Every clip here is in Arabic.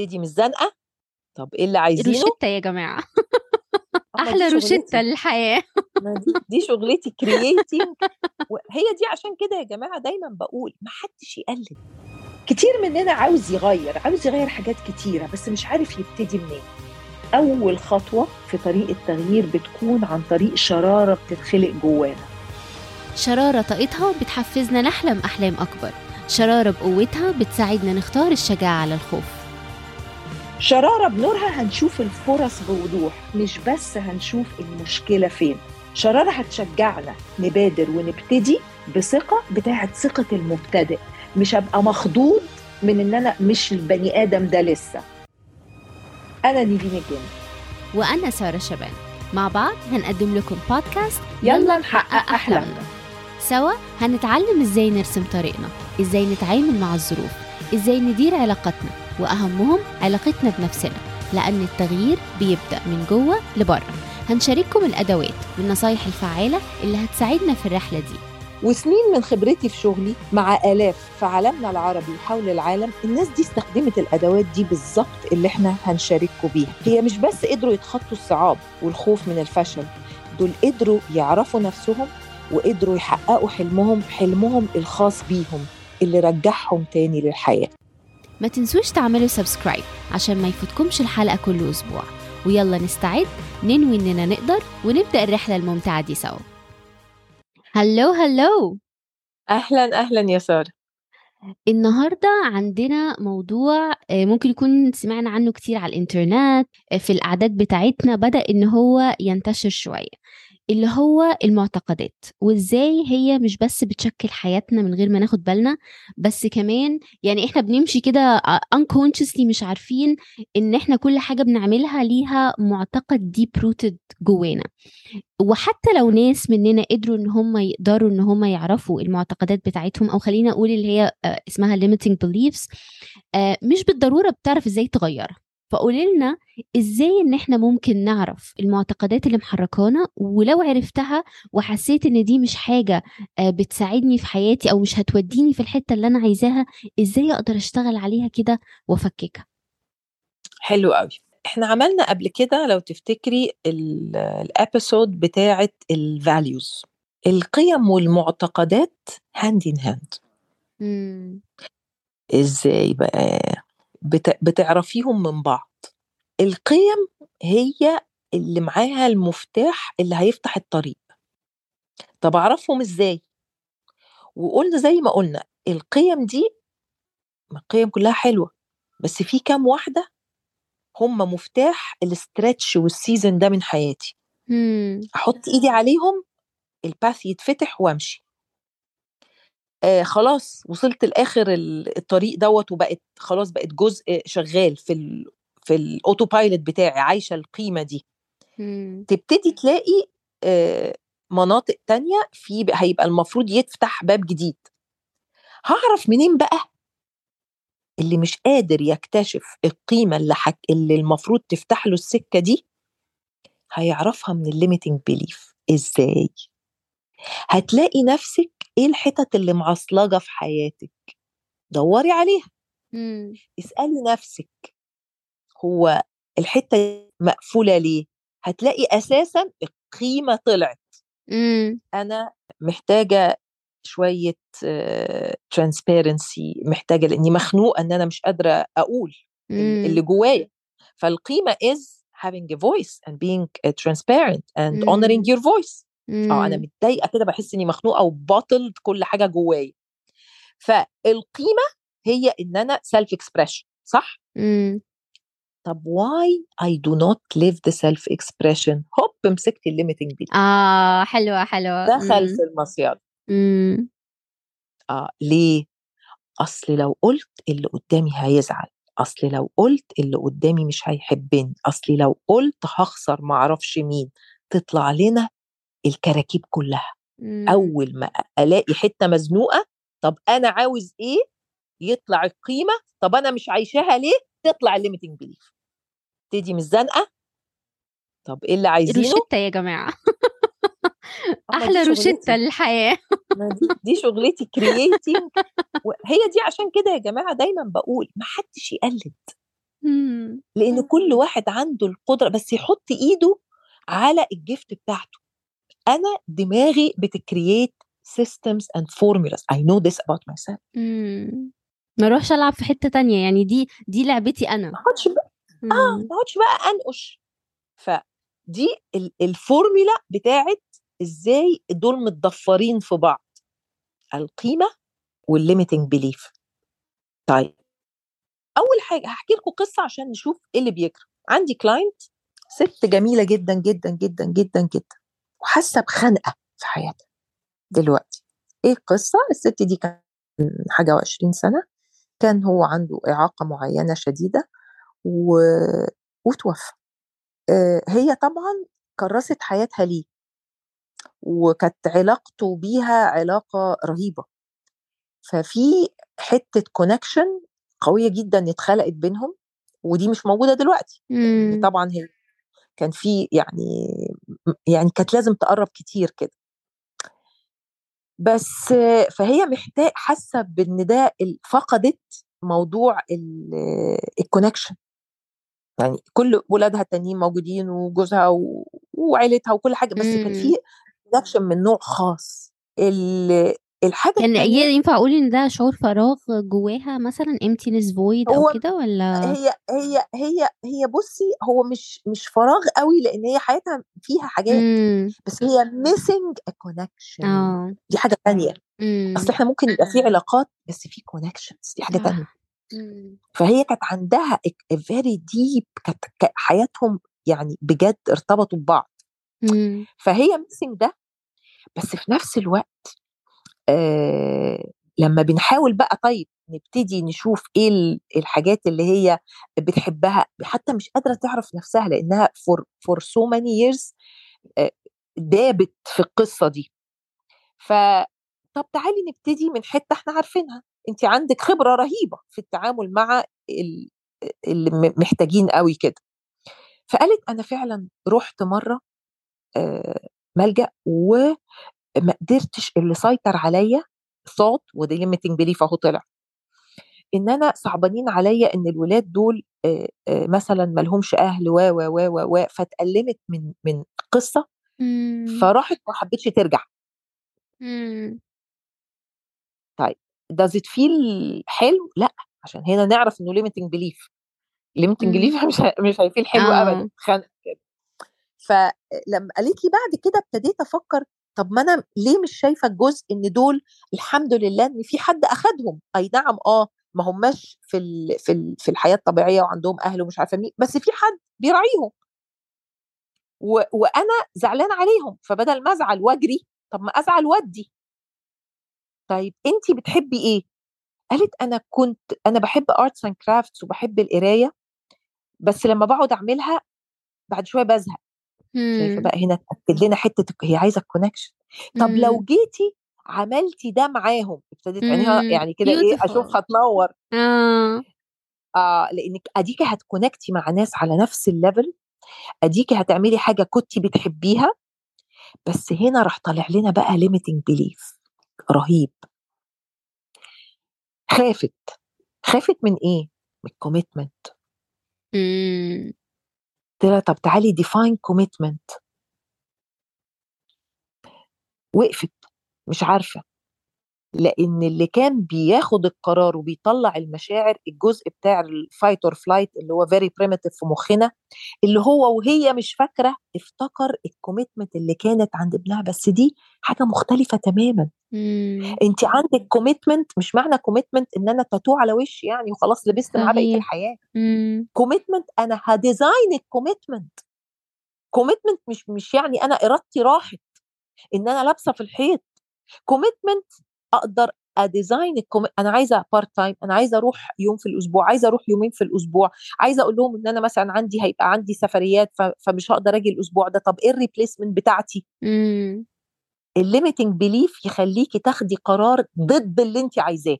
تبتدي من الزنقه طب إيه اللي عايزينه؟ روشتة يا جماعة. آه،. روشتة للحياة. ما دي, دي شغلتي كرييتنج وهي دي عشان كده يا جماعة دايما بقول ما حدش يقلد. كتير مننا عاوز يغير عاوز يغير حاجات كتيرة بس مش عارف يبتدي منين. أول خطوة في طريق التغيير بتكون عن طريق شرارة بتتخلق جوانا. شرارة طاقتها بتحفزنا نحلم أحلام أكبر. شرارة بقوتها بتساعدنا نختار الشجاعة على الخوف. شرارة بنورها هنشوف الفرص بوضوح مش بس هنشوف المشكلة فين. شرارة هتشجعنا نبادر ونبتدي بثقة بتاعت ثقة المبتدئ. مش هبقى مخضوض من إن أنا مش البني آدم ده لسه. أنا نيفين الجن وأنا سارة شبان. مع بعض هنقدم لكم بودكاست يلا نحقق أحلامنا. سوا هنتعلم إزاي نرسم طريقنا إزاي نتعامل مع الظروف إزاي ندير علاقاتنا. وأهمهم علاقتنا بنفسنا لأن التغيير بيبدأ من جوه لبره. هنشارككم الأدوات والنصايح الفعالة اللي هتساعدنا في الرحلة دي. وسنين من خبرتي في شغلي مع آلاف في عالمنا العربي وحول العالم الناس دي استخدمت الأدوات دي بالظبط اللي إحنا هنشارككم بيها. هي مش بس قدروا يتخطوا الصعاب والخوف من الفشل دول قدروا يعرفوا نفسهم وقدروا يحققوا حلمهم حلمهم الخاص بيهم اللي رجعهم تاني للحياة. ما تنسوش تعملوا سبسكرايب عشان ما يفوتكمش الحلقة كل أسبوع. ويلا نستعد ننوي إننا نقدر ونبدأ الرحلة الممتعة دي سوا. هلو هلو! أهلا أهلا يا سارة. النهارده عندنا موضوع آه، ممكن يكون سمعنا عنه كتير على الإنترنت آه، في الأعداد بتاعتنا بدأ إن هو ينتشر شوية. اللي هو المعتقدات وإزاي هي مش بس بتشكل حياتنا من غير ما ناخد بالنا بس كمان يعني إحنا بنمشي كده آه، unconsciously مش عارفين إن إحنا كل حاجة بنعملها ليها معتقد deep rooted جوانا. وحتى لو ناس مننا قدروا إن هم يقدروا إن هم يعرفوا المعتقدات بتاعتهم أو خلينا أقول اللي هي آه، اسمها limiting beliefs آه، مش بالضرورة بتعرف إزاي تغيرها. فقولي لنا إزاي إن إحنا ممكن نعرف المعتقدات اللي محركانا ولو عرفتها وحسيت إن دي مش حاجة آه، بتساعدني في حياتي أو مش هتوديني في الحتة اللي أنا عايزاها إزاي أقدر أشتغل عليها كده وأفككها؟ حلو قوي إحنا عملنا قبل كده لو تفتكري ال- ال episode بتاعه ال values القيم والمعتقدات hand in hand. إزاي بقى؟ بتعرفيهم من بعض. القيم هي اللي معاها المفتاح اللي هيفتح الطريق. طب أعرفهم إزاي؟ وقلنا زي ما قلنا القيم دي القيم كلها حلوة بس في كام واحدة هم مفتاح ال stretch وال season ده من حياتي. مم. أحط إيدي عليهم ال path يتفتح وأمشي. آه خلاص وصلت لآخر ال- الطريق دوت وبقت خلاص بقت جزء شغال في ال في ال auto pilot بتاعي عايشة القيمة دي. مم. تبتدي تلاقي آه مناطق تانية في بقى- هيبقى المفروض يفتح باب جديد. هعرف منين بقى؟ اللي مش قادر يكتشف القيمة اللي حك... اللي المفروض تفتح له السكة دي هيعرفها من ال limiting belief إزاي؟ هتلاقي نفسك إيه الحتت اللي معصلجة في حياتك دوري عليها مم. اسألي نفسك هو الحتة مقفولة ليه هتلاقي أساسا القيمة طلعت مم. أنا محتاجة شوية ترانسبيرنسي محتاجة لأني مخنوقة إن أنا مش قادرة أقول ال- اللي مم. جوايا فالقيمة is having a voice and being uh, transparent and honoring مم. your voice آه أنا مم. متضايقة كده بحس إني مخنوقة وباطل كل حاجة جوايا فالقيمة هي إن أنا self expression صح مم. طب why I do not live the self expression هوب مسكت ال limiting دي آه حلوة حلوة دخل مم. في المصيدة مم. آه ليه أصل لو قلت اللي قدامي هيزعل أصل لو قلت اللي قدامي مش هيحبني أصل لو قلت هخسر معرفش مين تطلع لنا الكراكيب كلها. مم. أول ما ألاقي حتة مزنوقة طب أنا عاوز إيه؟ يطلع القيمة طب أنا مش عايشاها ليه؟ تطلع ال limiting belief تدي من الزنقة. طب إيه اللي عايزينه؟ روشتة يا جماعة. آه، شغلتي. للحياة. ما دي, دي شغلتي creating وهي دي عشان كده يا جماعة دايما بقول ما حدش يقلد. إمم. لأن كل واحد عنده القدرة بس يحط إيده على الجفت بتاعته. أنا دماغي بتكرييت systems and formulas. I know this about myself. إمم. ما اروحش العب في حتة تانية يعني دي دي لعبتي ما أنا. اقعدش بقى. آه إمم. ما اقعدش بقى أنقش. فدي ال- الفورميلا بتاعت إزاي دول متضفرين في بعض. القيمة وال limiting belief طيب. أول حاجة هحكي لكم قصة عشان نشوف إيه اللي بيجرى عندي client ست جميلة جدا جدا جدا جدا جدا. وحاسة بخنقة في حياتها. دلوقتي إيه القصة؟ الست دي كان حاجة وعشرين سنة كان هو عنده إعاقة معينة شديدة و... وتوفى. آه، هي طبعا كرست حياتها ليه؟ وكانت علاقته بيها علاقة رهيبة. ففي حتة connection قوية جدا اتخلقت بينهم ودي مش موجودة دلوقتي. لأن إمم. طبعا هي كان في يعني يعني كانت لازم تقرب كتير كده. بس فهي محتاج حاسة بإن ده فقدت موضوع ال connection يعني كل ولادها التانيين موجودين وجوزها وعيلتها وكل حاجة بس كان إمم. في كونكشن من نوع خاص. الحاجة كان التانية ي ينفع أقول إن ده شعور فراغ جواها مثلًا emptiness void أو هو كده والّا هي هي هي هي بصي هو مش مش فراغ قوي لأن هي حياتها فيها حاجات إمم. بس هي a connection آه. دي حاجة تانية أصل إمم. إحنا ممكن يبقى في علاقات بس في connections دي حاجة تانية صح. إمم. فهي كانت عندها very deep كانت حياتهم يعني بجد ارتبطوا ببعض إمم. فهي missing ده بس في نفس الوقت آه لما بنحاول بقى طيب نبتدي نشوف إيه ال- الحاجات اللي هي بتحبها حتى مش قادرة تعرف نفسها لأنها for so many years آه، دابت في القصة دي. ف طب تعالي نبتدي من حتة إحنا عارفينها. انت عندك خبرة رهيبة في التعامل مع ال- اللي محتاجين قوي كده. فقالت أنا فعلا رحت مرة ملجأ وما قدرتش اللي سيطر عليا صوت وده limiting belief أهو طلع إن أنا صعبانين عليا إن الولاد دول آه، آه، مثلا ما لهمش أهل و و و و و فاتألمت من من قصة إمم. فراحت ما حبتش ترجع إمم. طيب does it feel حلو لأ عشان هنا نعرف إنه limiting belief limiting إمم. belief مش مش هيفيل حلو آه. ابدا خنق كده فلما قالت لي بعد كده ابتديت أفكر طب ما أنا ليه مش شايفة الجزء إن دول الحمد لله إن في حد أخدهم؟ أي نعم آه ما هماش في ال في ال في الحياة الطبيعية وعندهم أهل ومش عارفة مين بس في حد بيراعيهم. وأنا زعلان عليهم فبدل ما أزعل واجري طب ما أزعل وادي طيب انت بتحبي إيه؟ قالت أنا كنت أنا بحب arts and crafts وبحب القراية بس لما بقعد أعملها بعد شوية بزهق. شايفة إمم. بقى هنا تأكد لنا حتة هي عايزة ال connection طب لو إمم. جيتي عملتي ده معاهم ابتدت عينيها إمم. يعني كده إيه. اشوفها تنور آه. آه لإنك أديكي هت connect ي مع ناس على نفس ال level أديكي هتعملي حاجة كنتي بتحبيها بس هنا راح طالع لنا بقى limiting belief رهيب خافت خافت من إيه من ال commitment. قلت لها طب تعالي define commitment وقفت مش عارفة. لإن اللي كان بياخد القرار وبيطلع المشاعر الجزء بتاع ال fight or flight اللي هو very primitive في مخنا اللي هو وهي مش فاكرة افتكر ال commitment اللي كانت عند ابنها بس دي حاجة مختلفة تماما. انت عندك commitment مش معنى commitment إن أنا تاتو على وشي يعني وخلاص لبست معاه بقية. الحياة. commitment أنا ه design ال commitment commitment مش مش يعني أنا إرادتي راحت إن أنا لابسة في الحيط commitment أقدر ا design. أنا عايزة part time أنا عايزة أروح يوم في الأسبوع عايزة أروح يومين في الأسبوع عايزة أقول لهم إن أنا مثلا عندي هيبقى عندي سفريات ف... فمش هقدر أجي الأسبوع ده طب إيه ال replacement بتاعتي. ال limiting belief يخليكي تاخدي قرار ضد اللي انت عايزاه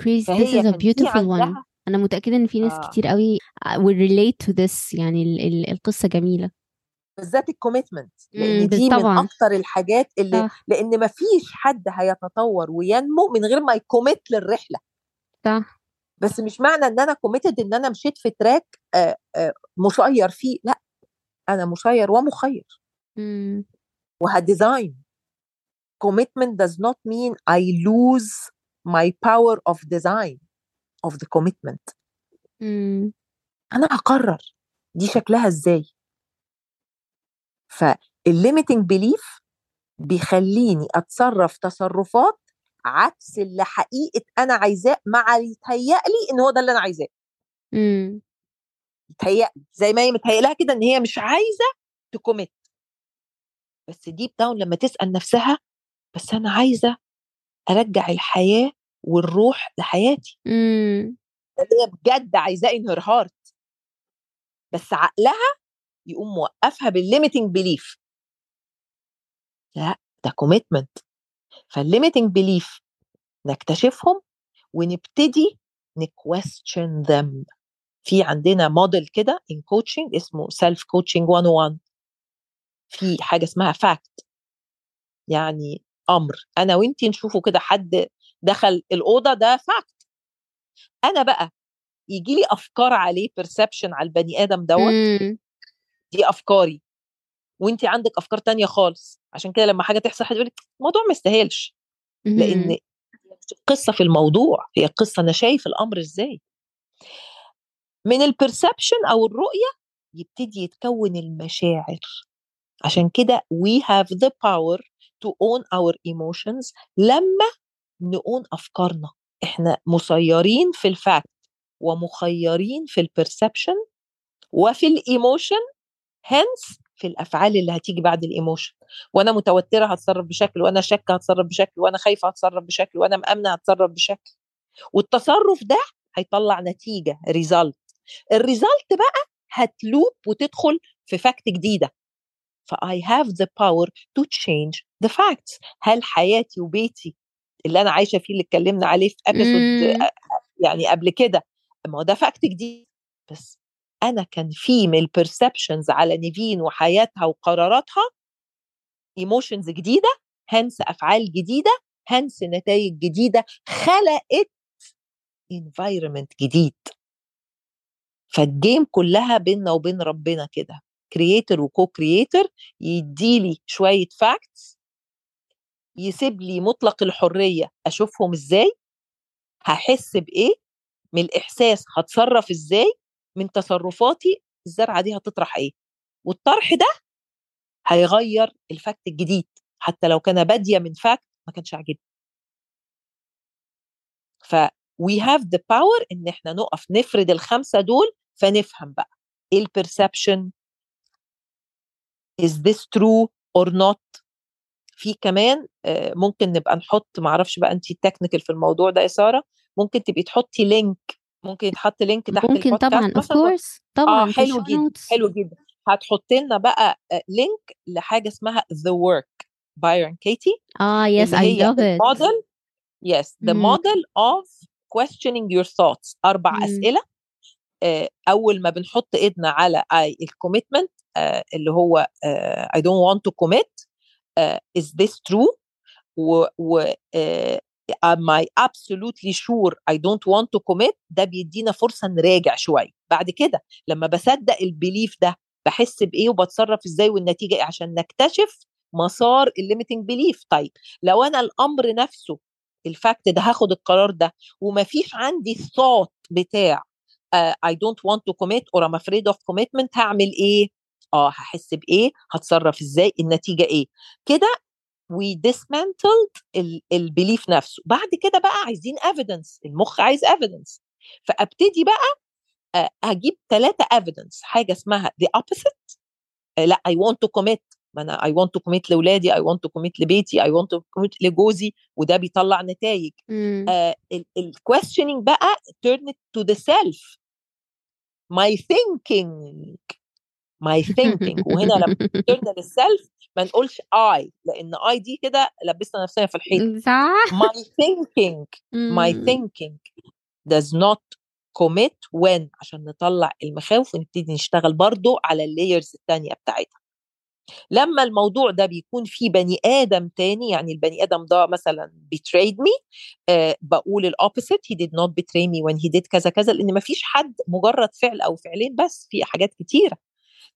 Chris, this is a beautiful one. أنا متأكدة إن في ناس آه. كتير أوي will relate to this يعني ال ال القصة جميلة. بالذات ال commitment إمم، لأن بس دي من طبعًا. أكتر الحاجات اللي صح. لأن ما فيش حد هيتطور وينمو من غير ما ي commit للرحلة صح. بس مش معنى إن أنا committed إن أنا مشيت في track مسير فيه لأ أنا مسير ومخير إمم. وه design commitment does not mean I lose my power of design of the commitment إمم. أنا هقرر دي شكلها إزاي فال limiting belief بيخليني أتصرف تصرفات عكس اللي حقيقة أنا عايزاه مع اللي يتهيألي إن هو ده اللي أنا عايزاه إمم. يتهيألي زي ما هي متهيألها كده إن هي مش عايزة ت commit بس deep down لما تسأل نفسها بس أنا عايزة أرجع الحياة والروح لحياتي. اللي هي بجد عايزاه in her heart بس عقلها يقوم موقفها بال limiting belief لا ده commitment فال limiting belief نكتشفهم ونبتدي ن question them في عندنا موديل كده ان coaching اسمه self coaching 101 في حاجة اسمها fact يعني أمر. أنا وأنتي نشوفه كده حد دخل الأوضة ده fact أنا بقى يجي لي أفكار عليه perception على البني آدم دوت. إمم. دي أفكاري وانت عندك أفكار تانية خالص. عشان كده لما حاجة تحصل حد يقول لك الموضوع ما يستاهلش. لأن. قصة في الموضوع هي قصة أنا شايف الأمر إزاي. من ال perception أو الرؤية يبتدي يتكون المشاعر. عشان كده we have the power to own our emotions لما ن own أفكارنا. إحنا مسيرين في ال fact ومخيرين في ال perception وفي ال emotion hence في الأفعال اللي هتيجي بعد ال emotion. وأنا متوترة هتصرف بشكل وأنا شاكة هتصرف بشكل وأنا خايفة هتصرف بشكل وأنا مأمنة هتصرف بشكل. والتصرف ده هيطلع نتيجة result ال result بقى هت loop وتدخل في fact جديدة. ف I have the power to change the facts. هل حياتي وبيتي اللي أنا عايشة فيه اللي اتكلمنا عليه في episode. يعني قبل كده ما هو ده fact جديد. بس أنا كان في من ال perceptions على نيفين وحياتها وقراراتها emotions جديدة hence أفعال جديدة hence نتائج جديدة خلقت environment جديد. فال game كلها بيننا وبين ربنا كده creator و co creator يديلي شوية facts يسيب لي مطلق الحرية أشوفهم إزاي هحس بإيه من الإحساس هتصرف إزاي من تصرفاتي الزرعة دي هتطرح إيه؟ والطرح ده هيغير ال fact الجديد حتى لو كان بادية من fact ما كانش عاجبني. ف we have the power إن إحنا نقف نفرد الخمسة دول فنفهم بقى إيه البرسبشن is this true or not في كمان آه، ممكن نبقى نحط معرفش بقى انت تكنيكال في الموضوع ده يا سارة ممكن تبقي تحطي لينك ممكن يتحط لينك تحت ممكن طبعًا course آه طبعًا في حلو جدا. حلو جدا هتحط لنا بقى آه، لينك لحاجة اسمها The Work بايرن كيتي آه I هي love it. الموديل yes the إمم. model of questioning your thoughts أربع إمم. أسئلة آه، أول ما بنحط إيدنا على ال commitment اللي هو آه، I don't want commit آه، is this true و, و آه، am I absolutely sure I don't want to commit? ده بيدينا فرصة نراجع شوية. بعد كده لما بصدق ال belief ده بحس بإيه وبتصرف إزاي والنتيجة إيه؟ عشان نكتشف مسار ال limiting belief طيب لو أنا الأمر نفسه ال fact ده هاخد القرار ده ومفيش عندي الثوت بتاع uh, I don't want to commit or I'm afraid of commitment هعمل إيه؟ آه هحس بإيه؟ هتصرف إزاي؟ النتيجة إيه؟ كده we dismantled ال belief نفسه بعد كده بقى عايزين evidence المخ عايز evidence فابتدي بقى آه، هجيب ثلاثة evidence حاجة اسمها the opposite آه، لا I want to commit ما أنا I want to commit لاولادي I want to commit لبيتي I want to commit لجوزي وده بيطلع نتائج إمم. ال questioning بقى turn it to the self my my thinking وهنا لما turn للسلف ما نقولش I لأن I دي كده لبسنا نفسنا في الحيط صح. my thinking my إمم. thinking does not commit when عشان نطلع المخاوف ونبتدي نشتغل برضو على اللايرز التانية بتاعتها لما الموضوع ده بيكون في بني آدم تاني يعني البني آدم ده مثلا betrayed me آه بقول ال opposite he did not betray me when he did كذا كذا لأن ما فيش حد مجرد فعل أو فعلين بس في حاجات كتيرة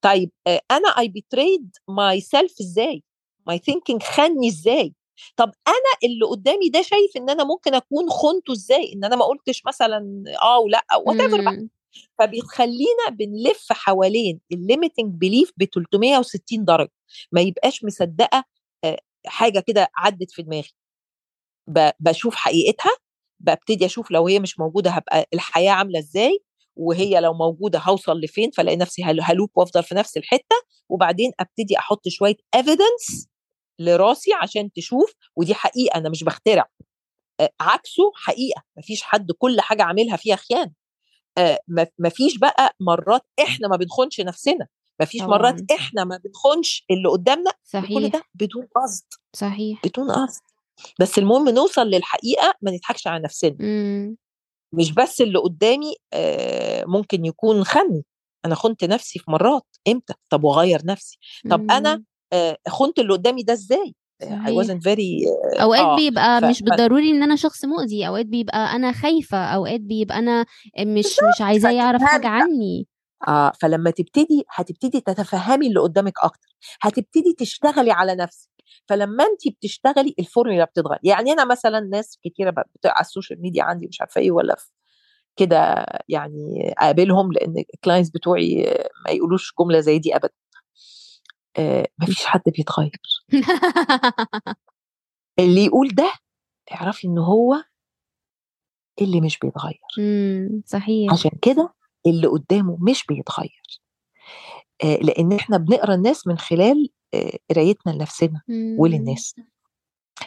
طيب أنا I betrayed myself إزاي؟ my thinking خاني إزاي؟ طب أنا اللي قدامي ده شايف إن أنا ممكن أكون خنته إزاي؟ إن أنا ما قلتش مثلا آه ولا whatever بقى. مم. فبيخلينا بنلف حوالين ال limiting belief ب 360 درجة. ما يبقاش مصدقة حاجة كده عدت في دماغي. بشوف حقيقتها ببتدي أشوف لو هي مش موجودة هبقى الحياة عاملة إزاي؟ وهي لو موجودة هوصل لفين فلاقي نفسي ه loop- ه loop وأفضل في نفس الحتة وبعدين أبتدي أحط شوية evidence لراسي عشان تشوف ودي حقيقة أنا مش بخترع. عكسه حقيقة مفيش حد كل حاجة عاملها فيها خيانة. مفيش بقى مرات إحنا ما بنخونش نفسنا مفيش مرات طبعا. إحنا ما بنخونش اللي قدامنا كل صحيح. ده بدون قصد. صحيح. بدون قصد. بس المهم نوصل للحقيقة ما نضحكش على نفسنا. مم. مش بس اللي قدامي آه، ممكن يكون خني أنا خنت نفسي في مرات. إمتى؟ طب واغير نفسي. طب أنا مم. آه، خنت اللي قدامي ده إزاي؟ I wasn't very أوقات آه بيبقى ف... مش ف... بالضروري إن أنا شخص مؤذي. أوقات بيبقى أنا خايفة. أوقات بيبقى أنا مش مش عايزاه يعرف فتفهمي عني. آه فلما تبتدي هتبتدي تتفهمي اللي قدامك أكتر. هتبتدي تشتغلي على نفسك. فلما انت بتشتغلي الفورمولا بتتغير. يعني أنا مثلا ناس كتيرة على السوشيال ميديا عندي مش عارفة إيه ولا في كده يعني أقابلهم لأن الكلاينتس بتوعي ما يقولوش جملة زي دي ابدا. آه مفيش حد بيتغير. اللي يقول ده اعرفي إن هو اللي مش بيتغير. صحيح. عشان كده اللي قدامه مش بيتغير. آه لأن إحنا بنقرأ الناس من خلال قرايتنا لنفسنا مم. وللناس.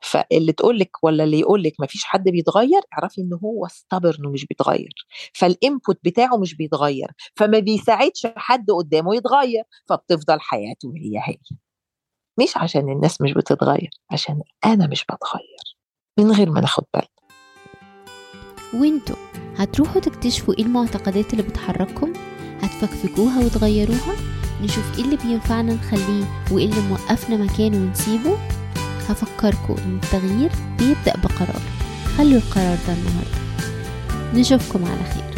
فاللي تقول لك ولا اللي يقول لك مفيش حد بيتغير اعرفي إن هو استبر انه مش بيتغير. فالانبوت بتاعه مش بيتغير. فما بيساعدش حد قدامه يتغير فبتفضل حياته هي هي. مش عشان الناس مش بتتغير عشان أنا مش بتغير. من غير ما ناخد بالنا. وإنتوا هتروحوا تكتشفوا إيه المعتقدات اللي بتحرككم؟ هتفكفكوها وتغيروها؟ نشوف إيه اللي بينفعنا نخليه وإيه اللي موقفنا مكانه ونسيبه. هفكركم إن التغيير بيبدأ بقرار. خلوا القرار ده النهارده. نشوفكم على خير.